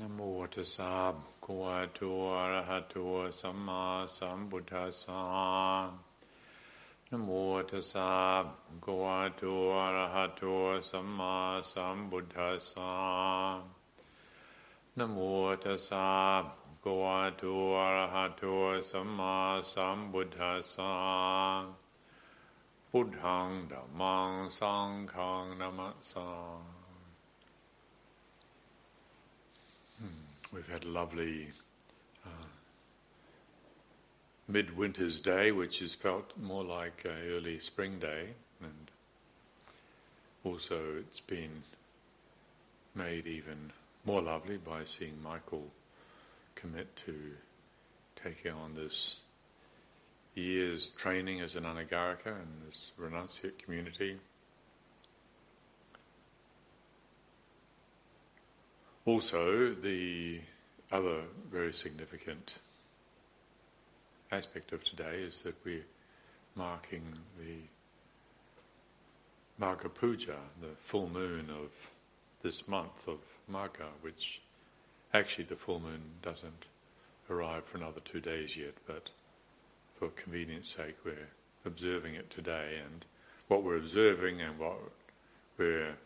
นะโมตัสสะภะคะวะโตอะระหะโตสัมมาสัมพุทธัสสะนะโมตัสสะภะคะวะโตอะระหะโตสัมมาสัมพุทธัสสะนะโมตัสสะภะคะวะโตอะระหะโตสัมมาสัมพุทธัสสะพุทธังธัมมังสังฆังนะมัสสา We've had a lovely uh, midwinter's day, which has felt more like an early spring day, and also it's been made even more lovely by seeing Michael commit to taking on this year's training as an anagarika in this renunciate community. Also, the other very significant aspect of today is that we're marking the Magha Puja, the full moon of this month of Magha, which actually the full moon doesn't arrive for another two days yet, but for convenience sake we're observing it today. And what we're observing and what we're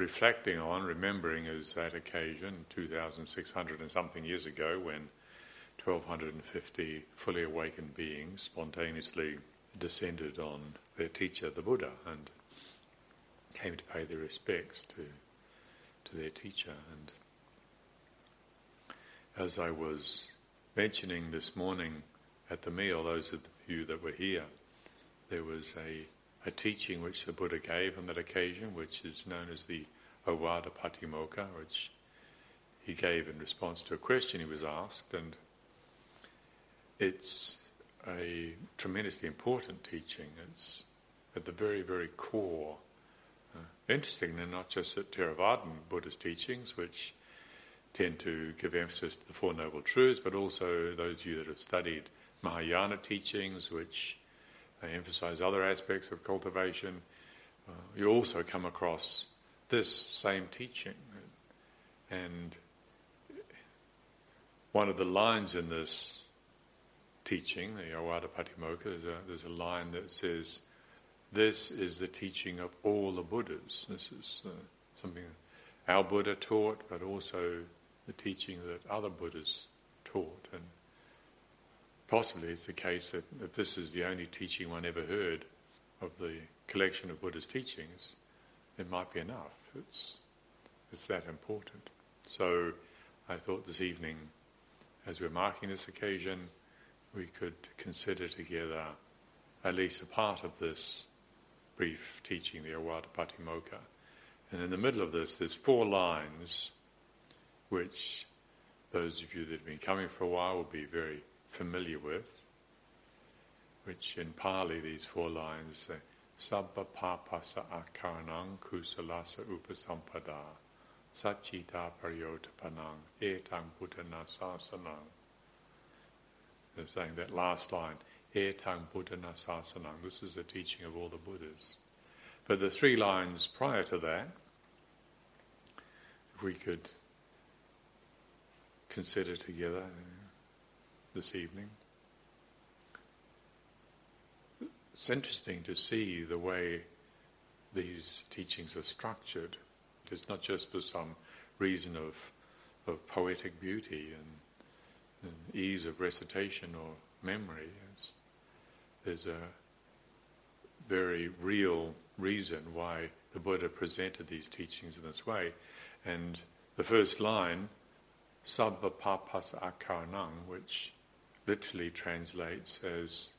reflecting on, remembering is that occasion, 2,600 and something years ago, when 1,250 fully awakened beings spontaneously descended on their teacher, the Buddha, and came to pay their respects to, to their teacher. And as I was mentioning this morning at the meal, those of you that were here, there was a a teaching which the Buddha gave on that occasion, which is known as the Ovada Patimokkha, which he gave in response to a question he was asked, and it's a tremendously important teaching. It's at the very, very core. Uh, interestingly, not just at Theravadan Buddhist teachings, which tend to give emphasis to the Four Noble Truths, but also those of you that have studied Mahayana teachings, which they emphasize other aspects of cultivation. Uh, you also come across this same teaching. And one of the lines in this teaching, the Ovada Patimokkha, there's a, there's a line that says, This is the teaching of all the Buddhas. This is uh, something our Buddha taught, but also the teaching that other Buddhas taught. And possibly it's the case that if this is the only teaching one ever heard of the collection of Buddha's teachings, it might be enough. It's, it's that important. So I thought this evening, as we're marking this occasion, we could consider together at least a part of this brief teaching, the Ovada Patimokkha. And in the middle of this, there's four lines which those of you that have been coming for a while will be very familiar with, which in Pali, these four lines say, Sabba papasa akaranang kusalasa upasampada sachita paryotapanang etang buddhana sasanang. They're saying that last line, etang buddhana sasanang. This is the teaching of all the Buddhas. But the three lines prior to that, if we could consider together this evening. It's interesting to see the way these teachings are structured. It's not just for some reason of, of poetic beauty and, and ease of recitation or memory. It's, there's a very real reason why the Buddha presented these teachings in this way. And the first line, Sabba Papas Akaranang, which literally translates as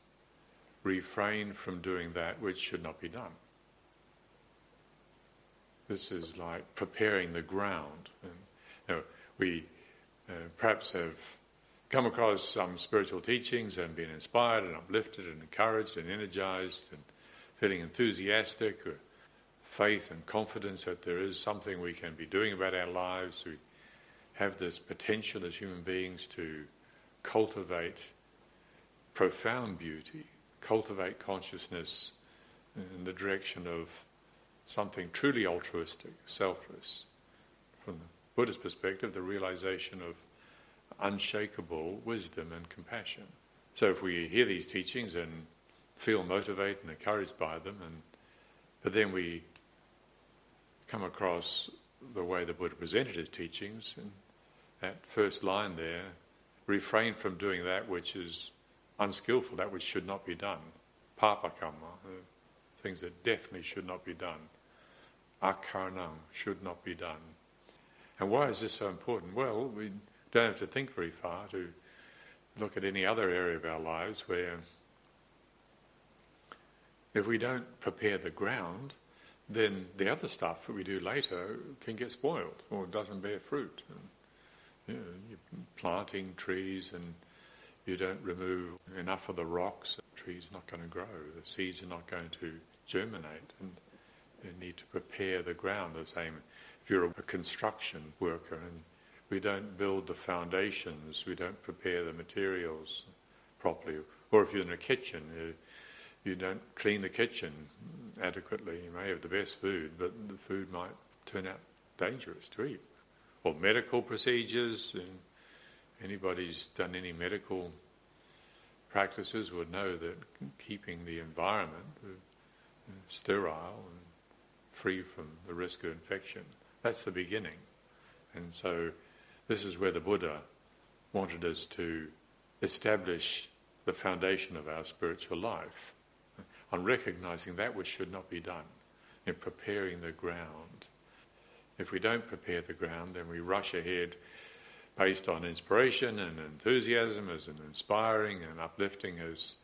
refrain from doing that which should not be done. This is like preparing the ground. And, you know, we uh, perhaps have come across some spiritual teachings and been inspired and uplifted and encouraged and energized and feeling enthusiastic or faith and confidence that there is something we can be doing about our lives. We have this potential as human beings to cultivate profound beauty, cultivate consciousness in the direction of something truly altruistic, selfless, from the Buddhist perspective, the realization of unshakable wisdom and compassion. So if we hear these teachings and feel motivated and encouraged by them, and but then we come across the way the Buddha presented his teachings, and that first line there, refrain from doing that which is unskillful, that which should not be done. Papakama, uh, things that definitely should not be done. Akaranam, should not be done. And why is this so important? Well, we don't have to think very far to look at any other area of our lives where if we don't prepare the ground, then the other stuff that we do later can get spoiled or doesn't bear fruit. You know, you're planting trees and you don't remove enough of the rocks, the tree's not going to grow, the seeds are not going to germinate, and you need to prepare the ground the same. If you're a construction worker and we don't build the foundations, we don't prepare the materials properly, or if you're in a kitchen, you, you don't clean the kitchen adequately, you may have the best food, but the food might turn out dangerous to eat. Or medical procedures, and anybody's done any medical practices would know that keeping the environment uh, sterile and free from the risk of infection, that's the beginning. And so this is where the Buddha wanted us to establish the foundation of our spiritual life uh, on recognizing that which should not be done, in preparing the ground. If we don't prepare the ground, then we rush ahead based on inspiration and enthusiasm as an inspiring and uplifting as,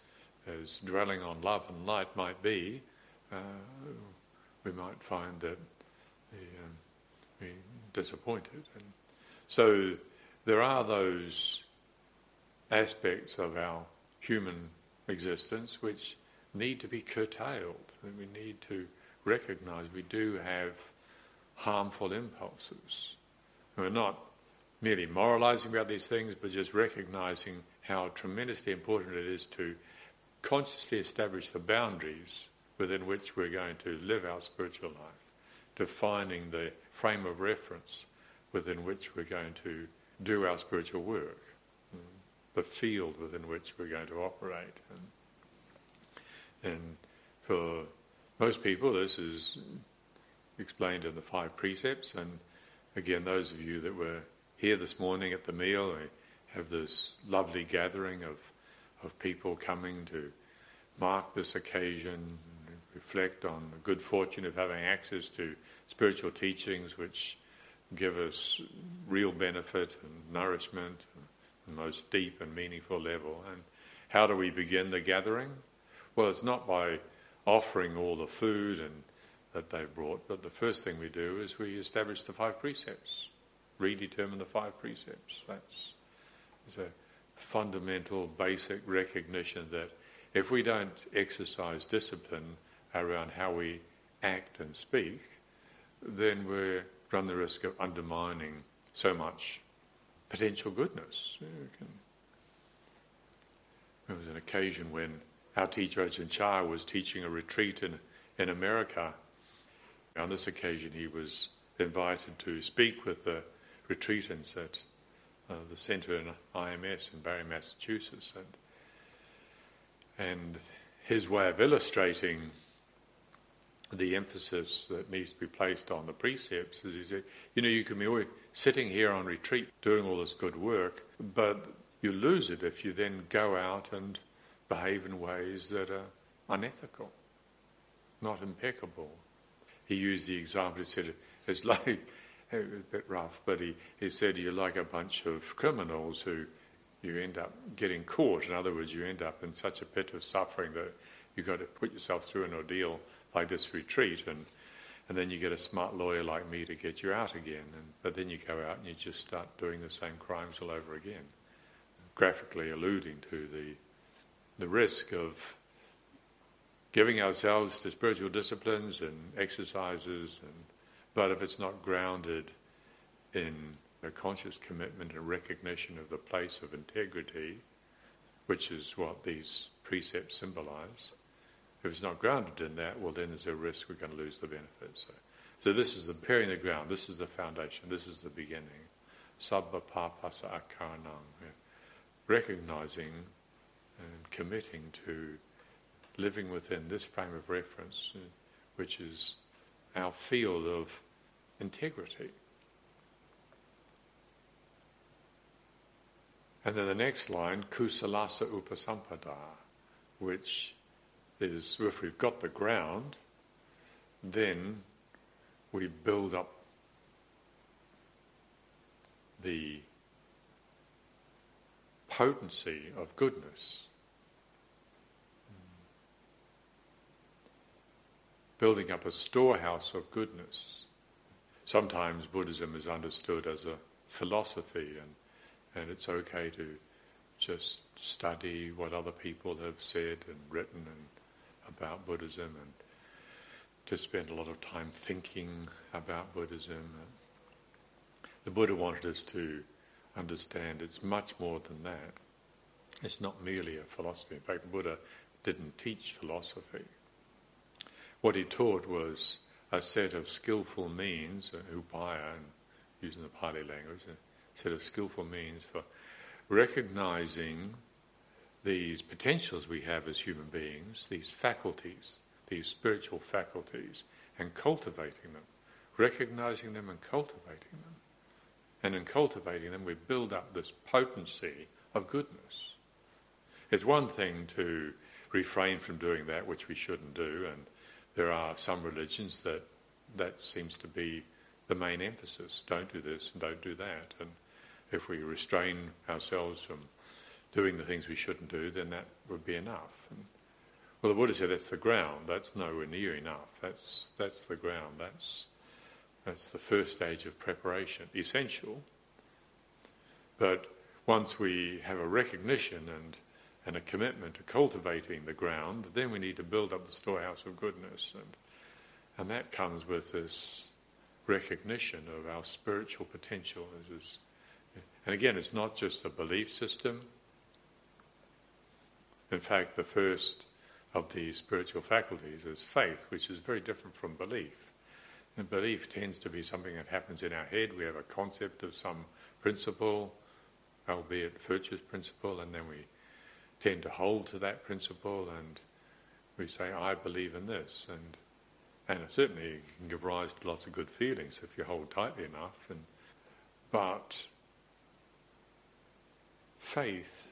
as dwelling on love and light might be, uh, we might find that the, um, we're disappointed. And so there are those aspects of our human existence which need to be curtailed, we need to recognize we do have harmful impulses. We're not merely moralizing about these things, but just recognizing how tremendously important it is to consciously establish the boundaries within which we're going to live our spiritual life, defining the frame of reference within which we're going to do our spiritual work, mm, the field within which we're going to operate. And, and for most people, this is explained in the five precepts. And again, those of you that were here this morning at the meal, we have this lovely gathering of, of people coming to mark this occasion, reflect on the good fortune of having access to spiritual teachings which give us real benefit and nourishment at the most deep and meaningful level. And how do we begin the gathering? Well, it's not by offering all the food and that they've brought, but the first thing we do is we establish the five precepts, redetermine the five precepts. That's a fundamental, basic recognition that if we don't exercise discipline, around how we act and speak, then we run the risk of undermining so much potential goodness. There was an occasion when our teacher Ajahn Chah was teaching a retreat in, in America. On this occasion, he was invited to speak with the retreatants at uh, the centre in IMS in Barre, Massachusetts. And, and his way of illustrating the emphasis that needs to be placed on the precepts is he said, you know, you can be sitting here on retreat doing all this good work, but you lose it if you then go out and behave in ways that are unethical, not impeccable. He used the example, he said, it's like, a bit rough, but he, he said you're like a bunch of criminals who you end up getting caught. In other words, you end up in such a pit of suffering that you've got to put yourself through an ordeal like this retreat, and and then you get a smart lawyer like me to get you out again. And, but then you go out and you just start doing the same crimes all over again, graphically alluding to the the risk of giving ourselves to spiritual disciplines and exercises, and but if it's not grounded in a conscious commitment and recognition of the place of integrity, which is what these precepts symbolize, if it's not grounded in that, well, then there's a risk we're going to lose the benefit. So So this is the preparing the ground, this is the foundation, this is the beginning. Sabba papasa akaranam. Recognizing and committing to living within this frame of reference, uh, which is our field of integrity. And then the next line, kusalasa upasampada, which is if we've got the ground, then we build up the potency of goodness. Building up a storehouse of goodness. Sometimes Buddhism is understood as a philosophy, and, and it's okay to just study what other people have said and written and about Buddhism and to spend a lot of time thinking about Buddhism. The Buddha wanted us to understand it's much more than that. It's not merely a philosophy. In fact, the Buddha didn't teach philosophy. What he taught was a set of skillful means, upaya, and using the Pali language, a set of skillful means for recognizing these potentials we have as human beings, these faculties, these spiritual faculties, and cultivating them, recognizing them and cultivating them. And in cultivating them, we build up this potency of goodness. It's one thing to refrain from doing that, which we shouldn't do, and there are some religions that that seems to be the main emphasis. Don't do this and don't do that. And if we restrain ourselves from doing the things we shouldn't do, then that would be enough. And, well, the Buddha said that's the ground. That's nowhere near enough. That's that's the ground. That's that's the first stage of preparation, essential. But once we have a recognition and and a commitment to cultivating the ground, then we need to build up the storehouse of goodness, and and that comes with this recognition of our spiritual potential. And again, it's not just a belief system. In fact, the first of the spiritual faculties is faith, which is very different from belief. And belief tends to be something that happens in our head. We have a concept of some principle, albeit virtuous principle, and then we tend to hold to that principle and we say, I believe in this. And, and it certainly can give rise to lots of good feelings if you hold tightly enough. And, but faith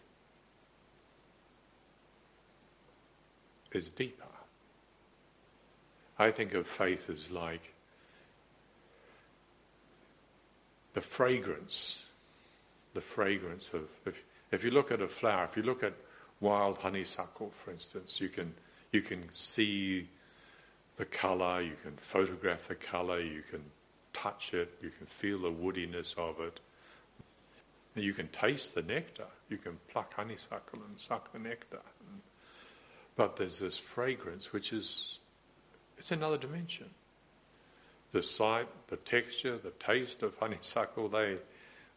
is deeper. I think of faith as like the fragrance, the fragrance of, if, if you look at a flower, if you look at wild honeysuckle, for instance, you can, you can see the colour, you can photograph the colour, you can touch it, you can feel the woodiness of it. You can taste the nectar. You can pluck honeysuckle and suck the nectar. But there's this fragrance which is, it's another dimension. The sight, the texture, the taste of honeysuckle, they,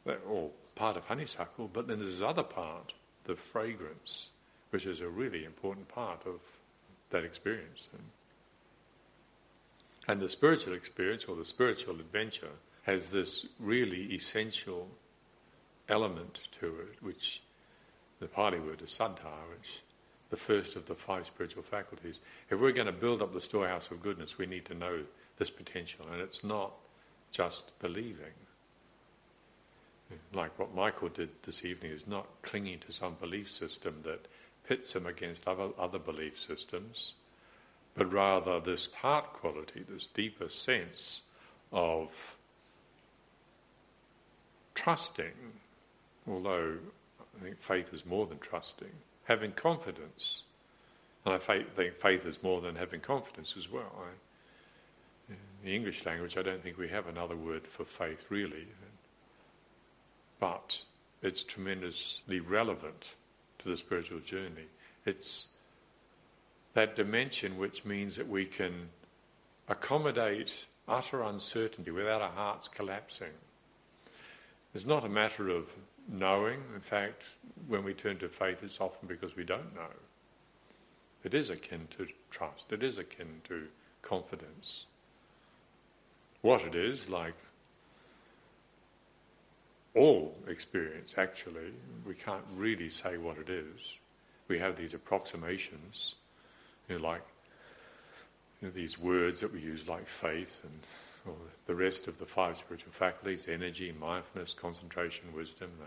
they're all part of honeysuckle, but then there's this other part, the fragrance, which is a really important part of that experience. And, and the spiritual experience or the spiritual adventure has this really essential element to it, which the Pali word is saddha, which the first of the five spiritual faculties. If we're going to build up the storehouse of goodness, we need to know this potential, and it's not just believing. Like what Michael did this evening is not clinging to some belief system that pits him against other, other belief systems, but rather this heart quality, this deeper sense of trusting, although I think faith is more than trusting having confidence. And I think faith is more than having confidence as well. I, in the English language, I don't think we have another word for faith really. But it's tremendously relevant to the spiritual journey. It's that dimension which means that we can accommodate utter uncertainty without our hearts collapsing. It's not a matter of knowing. In fact, when we turn to faith, it's often because we don't know. It is akin to trust, it is akin to confidence. what it is, like all experience actually, we can't really say what it is. We have these approximations, you know, like you know, these words that we use, like faith and or the rest of the five spiritual faculties energy, mindfulness, concentration, wisdom, the,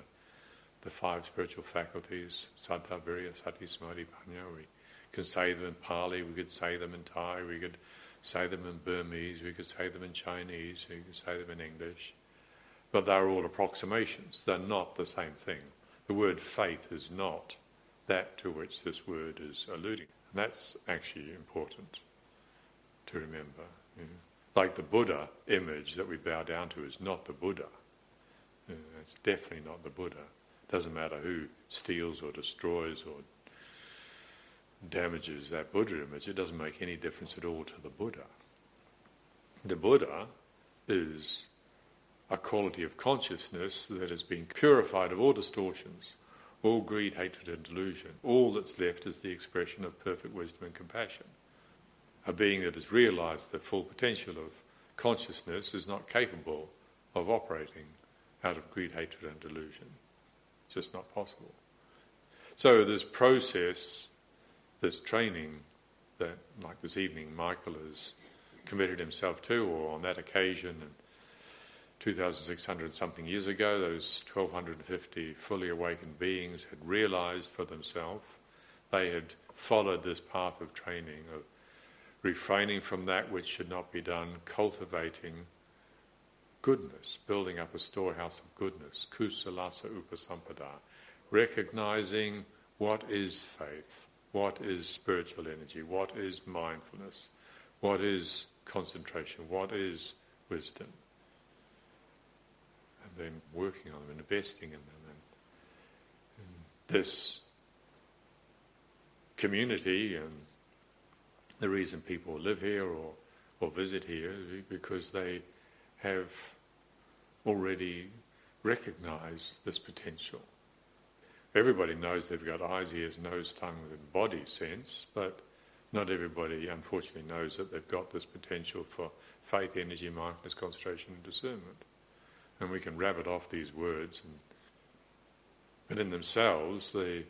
the five spiritual faculties, saddha, virya, sati, samadhi, panya. We can say them in Pali, we could say them in Thai, we could say them in Burmese, we could say them in Chinese, we could say them in English. But they're all approximations, they're not the same thing. The word faith is not that to which this word is alluding. And that's actually important to remember. You know. Like the Buddha image that we bow down to is not the Buddha. You know, it's definitely not the Buddha. It doesn't matter who steals or destroys or damages that Buddha image, it doesn't make any difference at all to the Buddha. The Buddha is a quality of consciousness that has been purified of all distortions, all greed, hatred, and delusion. All that's left is the expression of perfect wisdom and compassion. A being that has realized the full potential of consciousness is not capable of operating out of greed, hatred, and delusion. It's just not possible. So, this process this training that, like this evening, Michael has committed himself to, or on that occasion, 2,600 something years ago, those 1,250 fully awakened beings had realized for themselves they had followed this path of training, of refraining from that which should not be done, cultivating goodness, building up a storehouse of goodness, kusalasa upasampada, recognizing what is faith, what is spiritual energy? What is mindfulness? What is concentration? What is wisdom? And then working on them, investing in them. And, and this community and the reason people live here or, or visit here is because they have already recognized this potential. Everybody knows they've got eyes, ears, nose, tongue, and body sense, but not everybody, unfortunately, knows that they've got this potential for faith, energy, mindfulness, concentration, and discernment. And we can rabbit off these words, and, but in themselves, they,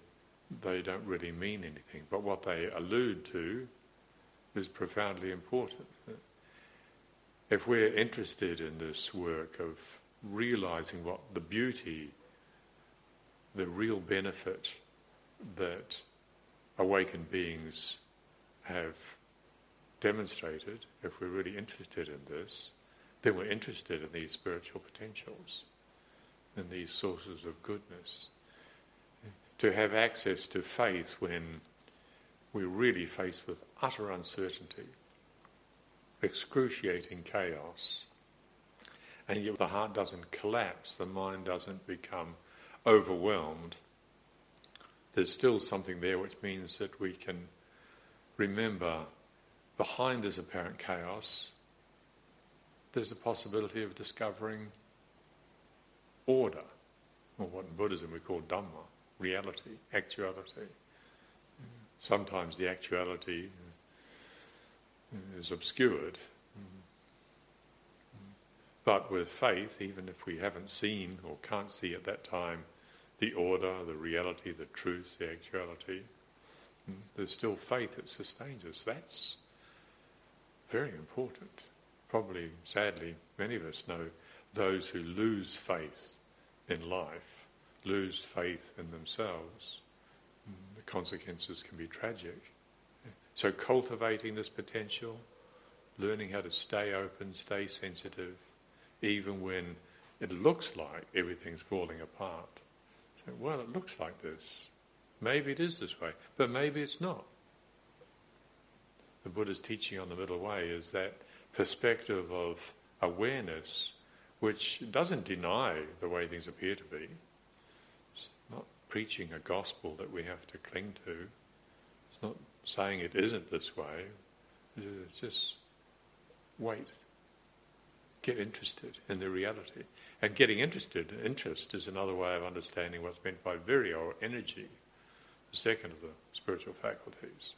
they don't really mean anything. But what they allude to is profoundly important. If we're interested in this work of realizing what the beauty the real benefit that awakened beings have demonstrated, if we're really interested in this, then we're interested in these spiritual potentials, in these sources of goodness. To have access to faith when we're really faced with utter uncertainty, excruciating chaos, and yet the heart doesn't collapse, the mind doesn't become overwhelmed, there's still something there which means that we can remember behind this apparent chaos, there's the possibility of discovering order, or what in Buddhism we call Dhamma, reality, actuality. Sometimes the actuality uh, is obscured. But with faith, even if we haven't seen or can't see at that time the order, the reality, the truth, the actuality. There's still faith that sustains us. That's very important. Probably, sadly, many of us know those who lose faith in life, lose faith in themselves. Hmm, the consequences can be tragic. So, cultivating this potential, learning how to stay open, stay sensitive, even when it looks like everything's falling apart well, it looks like this. Maybe it is this way, but maybe it's not. The Buddha's teaching on the middle way is that perspective of awareness which doesn't deny the way things appear to be. It's not preaching a gospel that we have to cling to. It's not saying it isn't this way. It's just wait. Get interested in the reality. And getting interested, interest is another way of understanding what's meant by virya or energy, the second of the spiritual faculties.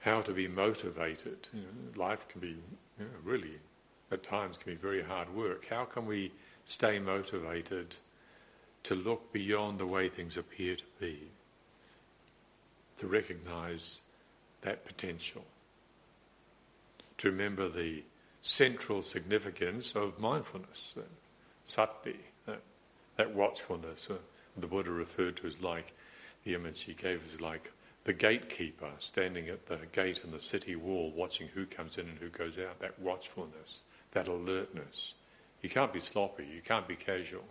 How to be motivated. You know, life can be you know, really, at times, can be very hard work. How can we stay motivated to look beyond the way things appear to be, to recognize that potential, to remember the central significance of mindfulness, uh, sati, that, that watchfulness. Uh, the Buddha referred to as like, the image he gave is like the gatekeeper standing at the gate in the city wall watching who comes in and who goes out, that watchfulness, that alertness. You can't be sloppy, you can't be casual.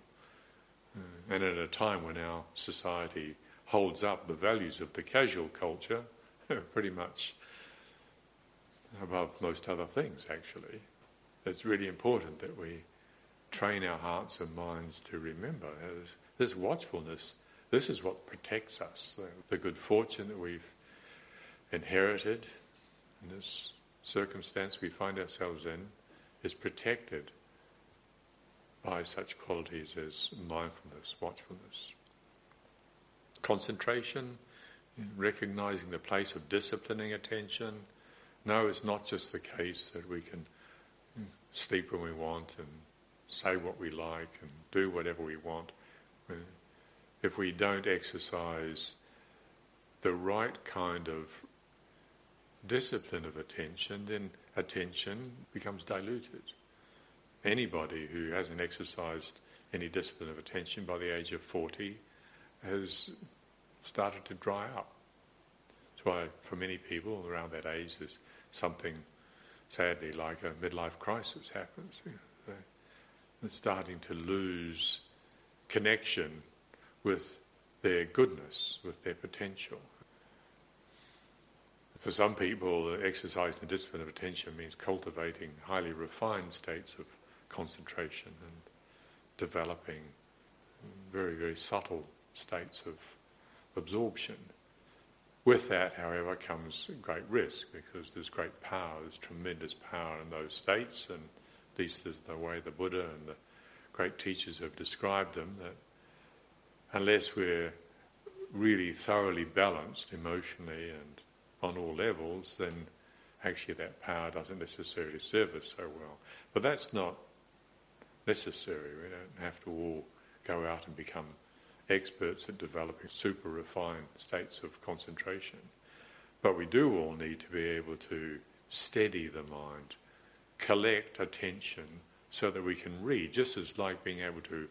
Mm. And at a time when our society holds up the values of the casual culture, pretty much above most other things, actually, it's really important that we train our hearts and minds to remember this watchfulness this is what protects us. The, the good fortune that we've inherited in this circumstance we find ourselves in is protected by such qualities as mindfulness, watchfulness. Concentration, recognizing the place of disciplining attention. No, it's not just the case that we can mm, sleep when we want and say what we like and do whatever we want mm. If we don't exercise the right kind of discipline of attention, then attention becomes diluted. Anybody who hasn't exercised any discipline of attention by the age of 40 has started to dry up. That's why, for many people around that age, there's something sadly like a midlife crisis happens. They're starting to lose connection with their goodness, with their potential. For some people, exercising the discipline of attention means cultivating highly refined states of concentration and developing very, very subtle states of absorption. With that, however, comes great risk because there's great power, there's tremendous power in those states, and at least is the way the Buddha and the great teachers have described them, that unless we're really thoroughly balanced emotionally and on all levels, then actually that power doesn't necessarily serve us so well. But that's not necessary. We don't have to all go out and become experts at developing super refined states of concentration. But we do all need to be able to steady the mind, collect attention so that we can read, just as like being able to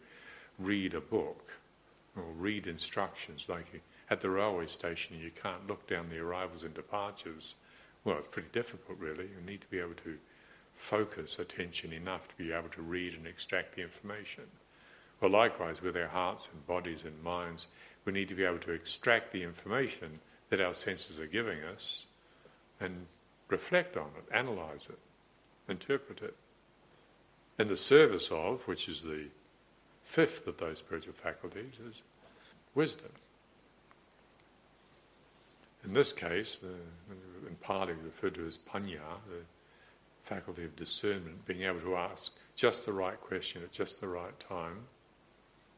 read a book or read instructions. Like at the railway station, you can't look down the arrivals and departures. Well, it's pretty difficult, really. You need to be able to focus attention enough to be able to read and extract the information. Well, likewise, with our hearts and bodies and minds, we need to be able to extract the information that our senses are giving us and reflect on it, analyze it, interpret it. In the service of, which is the fifth of those spiritual faculties, is wisdom. In this case, the, in Pali referred to as panya, the faculty of discernment, being able to ask just the right question at just the right time,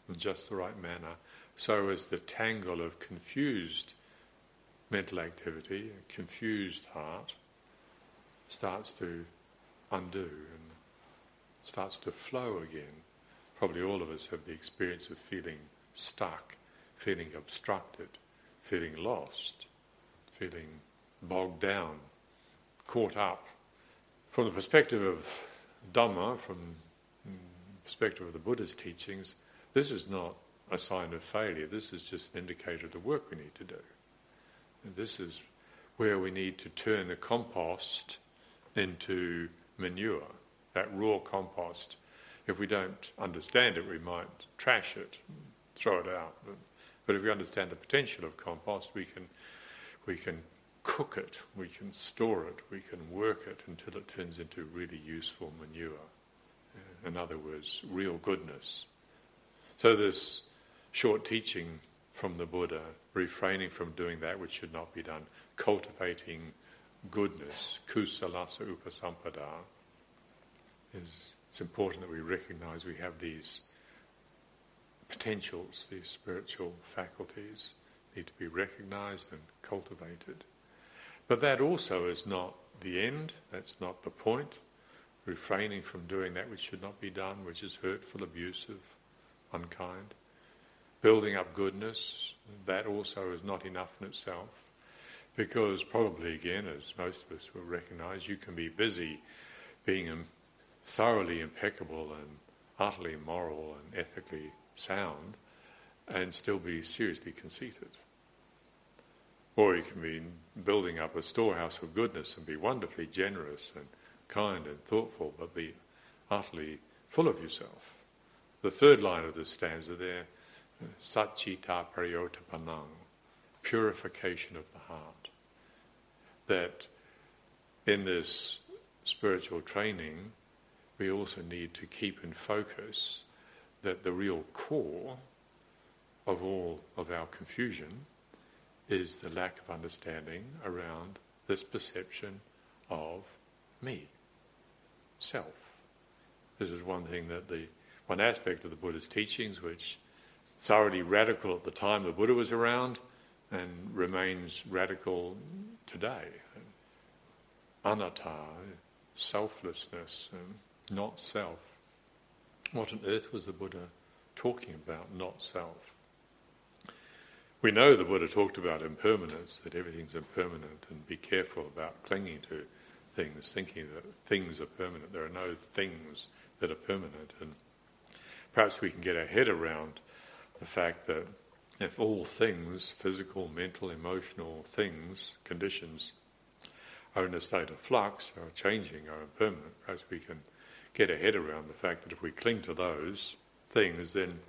in just the right manner, so as the tangle of confused mental activity, a confused heart, starts to undo and starts to flow again. Probably all of us have the experience of feeling stuck feeling obstructed, feeling lost, feeling bogged down, caught up. From the perspective of Dhamma, from the perspective of the Buddha's teachings, this is not a sign of failure. This is just an indicator of the work we need to do. And this is where we need to turn the compost into manure, that raw compost. If we don't understand it, we might trash it, throw it out. But if we understand the potential of compost, we can, we can cook it, we can store it, we can work it until it turns into really useful manure. Uh, in other words, real goodness. So this short teaching from the Buddha, refraining from doing that which should not be done, cultivating goodness, kusalasa upasampada, is it's important that we recognize we have these potentials, these spiritual faculties, need to be recognized and cultivated. But that also is not the end, that's not the point. Refraining from doing that which should not be done, which is hurtful, abusive, unkind. Building up goodness, that also is not enough in itself. Because probably, again, as most of us will recognize, you can be busy being thoroughly impeccable and utterly moral and ethically sound and still be seriously conceited. Or you can be building up a storehouse of goodness and be wonderfully generous and kind and thoughtful, but be utterly full of yourself. The third line of this stanza there, Satchita Pariyotapanang, purification of the heart. That in this spiritual training, we also need to keep in focus that the real core of all of our confusion is the lack of understanding around this perception of me, self. This is one thing that the one aspect of the Buddha's teachings which thoroughly radical at the time the Buddha was around and remains radical today. Anatta, selflessness, not self. What on earth was the Buddha talking about, not self? We know the Buddha talked about impermanence, that everything's impermanent, and be careful about clinging to things, thinking that things are permanent. There are no things that are permanent. And perhaps we can get our head around the fact that if all things, physical, mental, emotional things, conditions, are in a state of flux, are changing, are impermanent, perhaps we can get our head around the fact that if we cling to those things, then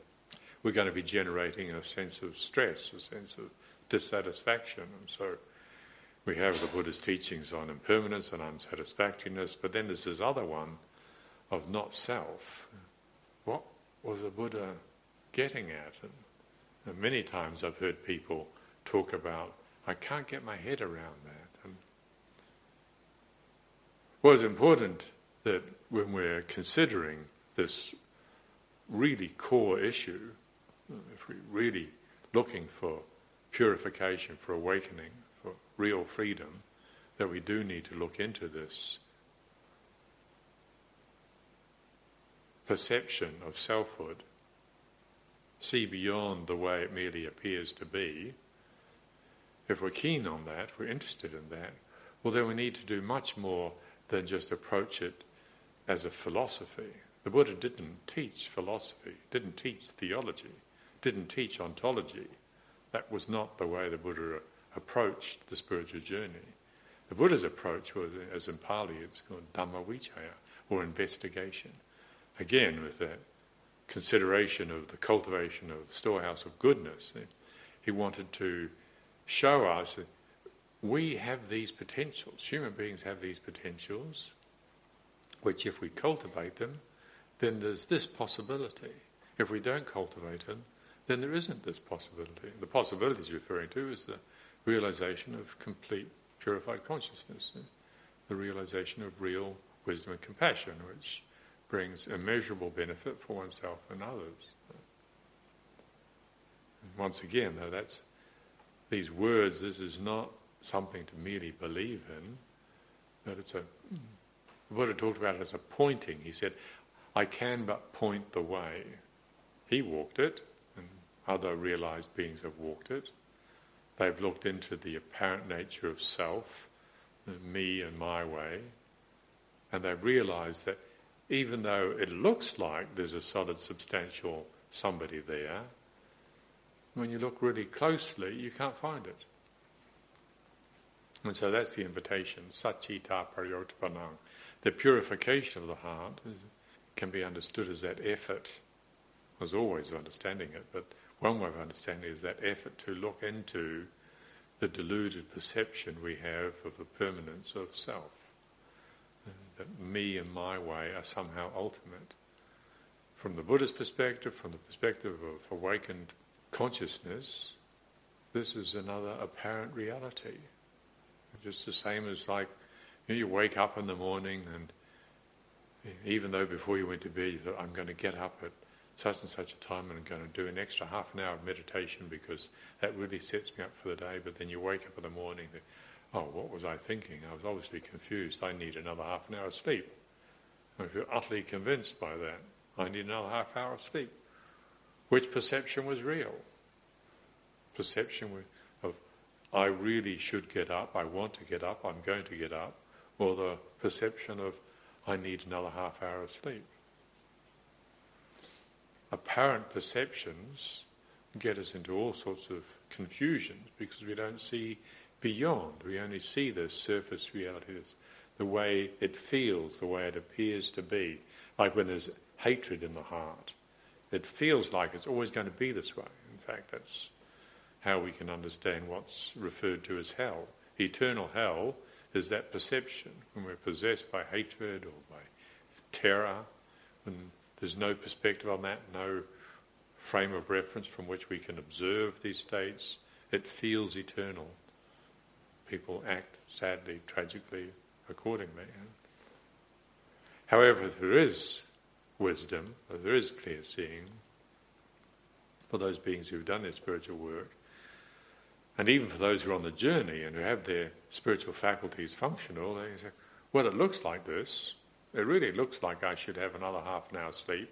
we're going to be generating a sense of stress, a sense of dissatisfaction. And so we have the Buddha's teachings on impermanence and unsatisfactoriness, but then there's this other one of not self. What was the Buddha getting at? And, and many times I've heard people talk about, I can't get my head around that. And well, important that when we're considering this really core issue, if we're really looking for purification, for awakening, for real freedom, that we do need to look into this perception of selfhood, see beyond the way it merely appears to be. If we're keen on that, we're interested in that, well, then we need to do much more than just approach it as a philosophy. The Buddha didn't teach philosophy, didn't teach theology didn't teach ontology. That was not the way the Buddha approached the spiritual journey. The Buddha's approach was, as in Pali, it's called Dhamma Vichaya, or investigation. Again, with that consideration of the cultivation of storehouse of goodness, eh, he wanted to show us that we have these potentials. Human beings have these potentials, which, if we cultivate them, then there's this possibility. If we don't cultivate them, then there isn't this possibility. The possibility he's referring to is the realization of complete purified consciousness, eh? the realization of real wisdom and compassion, which brings immeasurable benefit for oneself and others. Once again, though, that's these words. This is not something to merely believe in, but it's a. The Buddha talked about it as a pointing. He said, "I can but point the way." He walked it, and other realized beings have walked it. They've looked into the apparent nature of self, me and my way, and they've realized that even though it looks like there's a solid, substantial somebody there, when you look really closely, you can't find it. And so that's the invitation, Satchita Pariyotapanang. The purification of the heart can be understood as that effort. was always understanding it, but one way of understanding is that effort to look into the deluded perception we have of the permanence of self. That me and my way are somehow ultimate. From the Buddha's perspective, from the perspective of awakened consciousness, this is another apparent reality. Just the same as like you, wake up in the morning and even though before you went to bed you thought, I'm going to get up at such and such a time and I'm going to do an extra half an hour of meditation because that really sets me up for the day. But then you wake up in the morning, Oh, what was I thinking? I was obviously confused. I need another half an hour of sleep. Feel utterly convinced by that. I need another half hour of sleep. Which perception was real? Perception of, I really should get up, I want to get up, I'm going to get up, or the perception of, I need another half hour of sleep. Apparent perceptions get us into all sorts of confusions because we don't see beyond. We only see the surface reality, the way it feels, the way it appears to be. Like when there's hatred in the heart, it feels like it's always going to be this way. In fact, that's how we can understand what's referred to as hell. Eternal hell is that perception when we're possessed by hatred or by terror, when there's no perspective on that, no frame of reference from which we can observe these states. It feels eternal. People act sadly, tragically, accordingly. However, there is wisdom, there is clear seeing for those beings who've done their spiritual work, and even for those who are on the journey and who have their spiritual faculties functional, they say, well, it looks like this. It really looks like I should have another half an hour sleep.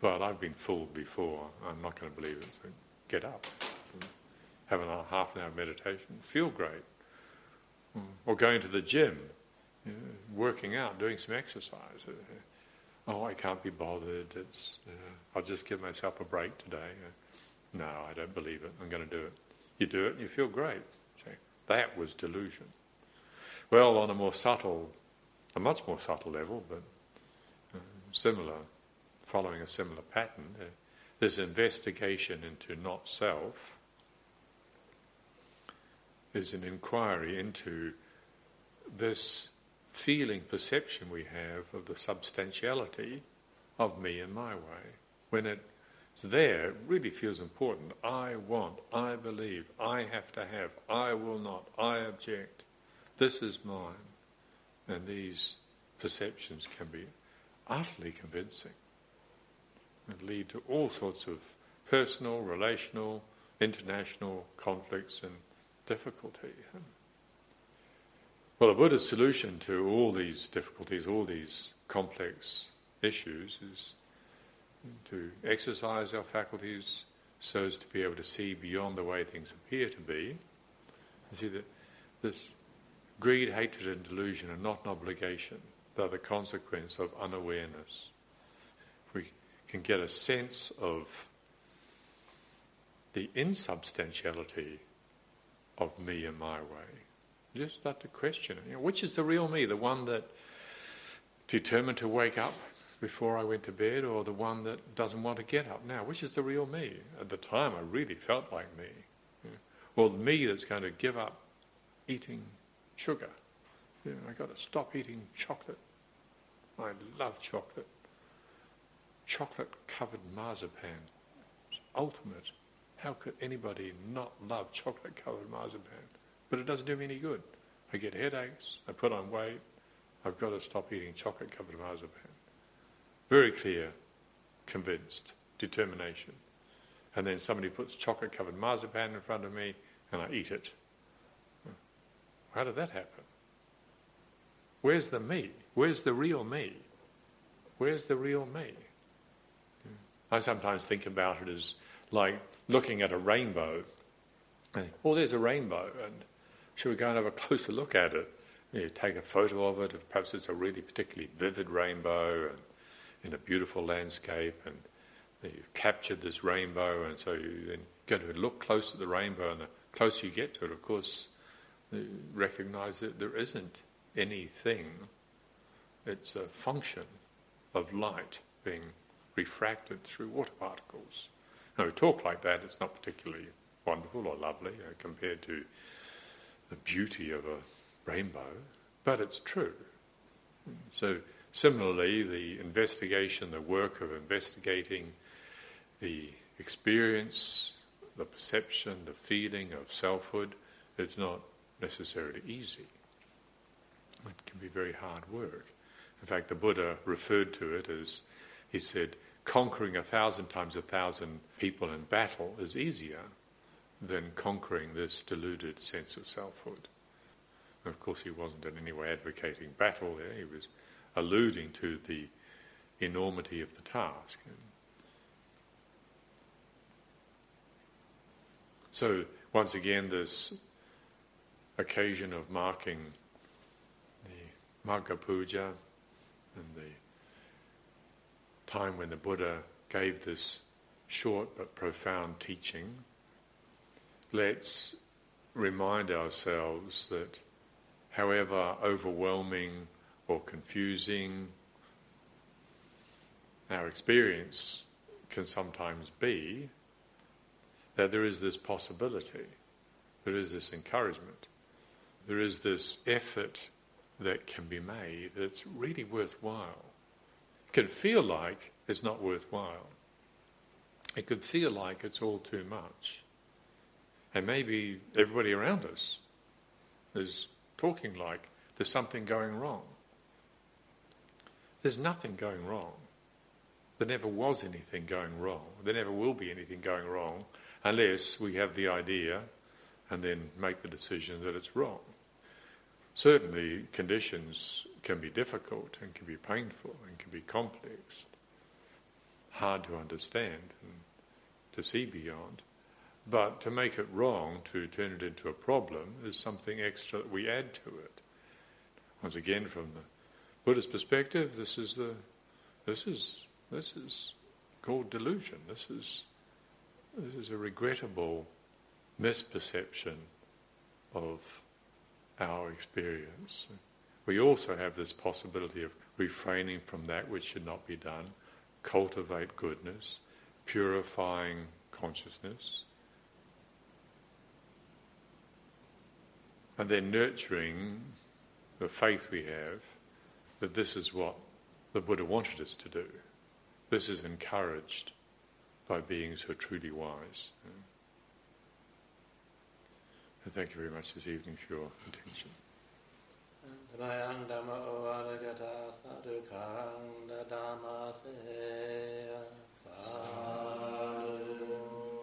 But I've been fooled before. I'm not going to believe it. So get up, have a half an hour meditation, feel great, or going to the gym, working out, doing some exercise. Oh, I can't be bothered. It's, uh, I'll just give myself a break today. No, I don't believe it. I'm going to do it. You do it and you feel great. See, that was delusion. Well, on a more subtle, a much more subtle level, but uh, similar following a similar pattern. Uh, this investigation into not self is an inquiry into this feeling perception we have of the substantiality of me and my way. When it's there, it really feels important. I want, I believe, I have to have, I will not, I object. This is mine. And these perceptions can be utterly convincing and lead to all sorts of personal, relational, international conflicts and difficulty. Well, the Buddha's solution to all these difficulties, all these complex issues, is to exercise our faculties so as to be able to see beyond the way things appear to be. You see that this greed, hatred, and delusion are not an obligation, they're the consequence of unawareness We can get a sense of the insubstantiality of me and my way. just start to question it. You know, which is the real me? The one that determined to wake up before I went to bed, or the one that doesn't want to get up now? Which is the real me? At the time, I really felt like me. Know, or the me that's going to give up eating sugar. You know, I got to stop eating chocolate. I love chocolate chocolate covered marzipan. It's ultimate. How could anybody not love chocolate covered marzipan? But it doesn't do me any good. I get headaches, I put on weight, I've got to stop eating chocolate covered marzipan. Very clear, convinced, determination. And then somebody puts chocolate covered marzipan in front of me and I eat it. How did that happen? Where's the me? Where's the real me? Where's the real me? I sometimes think about it as like looking at a rainbow. Oh, there's a rainbow, and should we go and have a closer look at it? You take a photo of it, perhaps it's a really particularly vivid rainbow and in a beautiful landscape, and you've captured this rainbow, and so you then go to look close at the rainbow, and the closer you get to it, of course, you recognize that there isn't anything. It's a function of light being refracted through water particles. Now, we talk like that, it's not particularly wonderful or lovely uh, compared to the beauty of a rainbow, but it's true. So, similarly, the investigation, the work of investigating the experience, the perception, the feeling of selfhood, it's not necessarily easy. It can be very hard work. In fact, the Buddha referred to it as he said, conquering a thousand times a thousand people in battle is easier than conquering this deluded sense of selfhood. of course, he wasn't in any way advocating battle there, he was alluding to the enormity of the task. So, once again, this occasion of marking the Magha Puja and the time when the Buddha gave this short but profound teaching, let's remind ourselves that however overwhelming or confusing our experience can sometimes be, that there is this possibility, there is this encouragement, there is this effort that can be made that's really worthwhile. It can feel like it's not worthwhile. It could feel like it's all too much. And maybe everybody around us is talking like there's something going wrong. There's nothing going wrong. There never was anything going wrong. There never will be anything going wrong unless we have the idea and then make the decision that it's wrong. Certainly, conditions can be difficult and can be painful and can be complex, hard to understand and to see beyond. But to make it wrong, to turn it into a problem, is something extra that we add to it. Once again, from the Buddhist perspective, this is the this is this is called delusion. This is this is a regrettable misperception of our experience. We also have this possibility of refraining from that which should not be done, cultivate goodness, purifying consciousness, and then nurturing the faith we have that this is what the Buddha wanted us to do. This is encouraged by beings who are truly wise. And thank you very much this evening for your attention.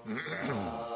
Hmm.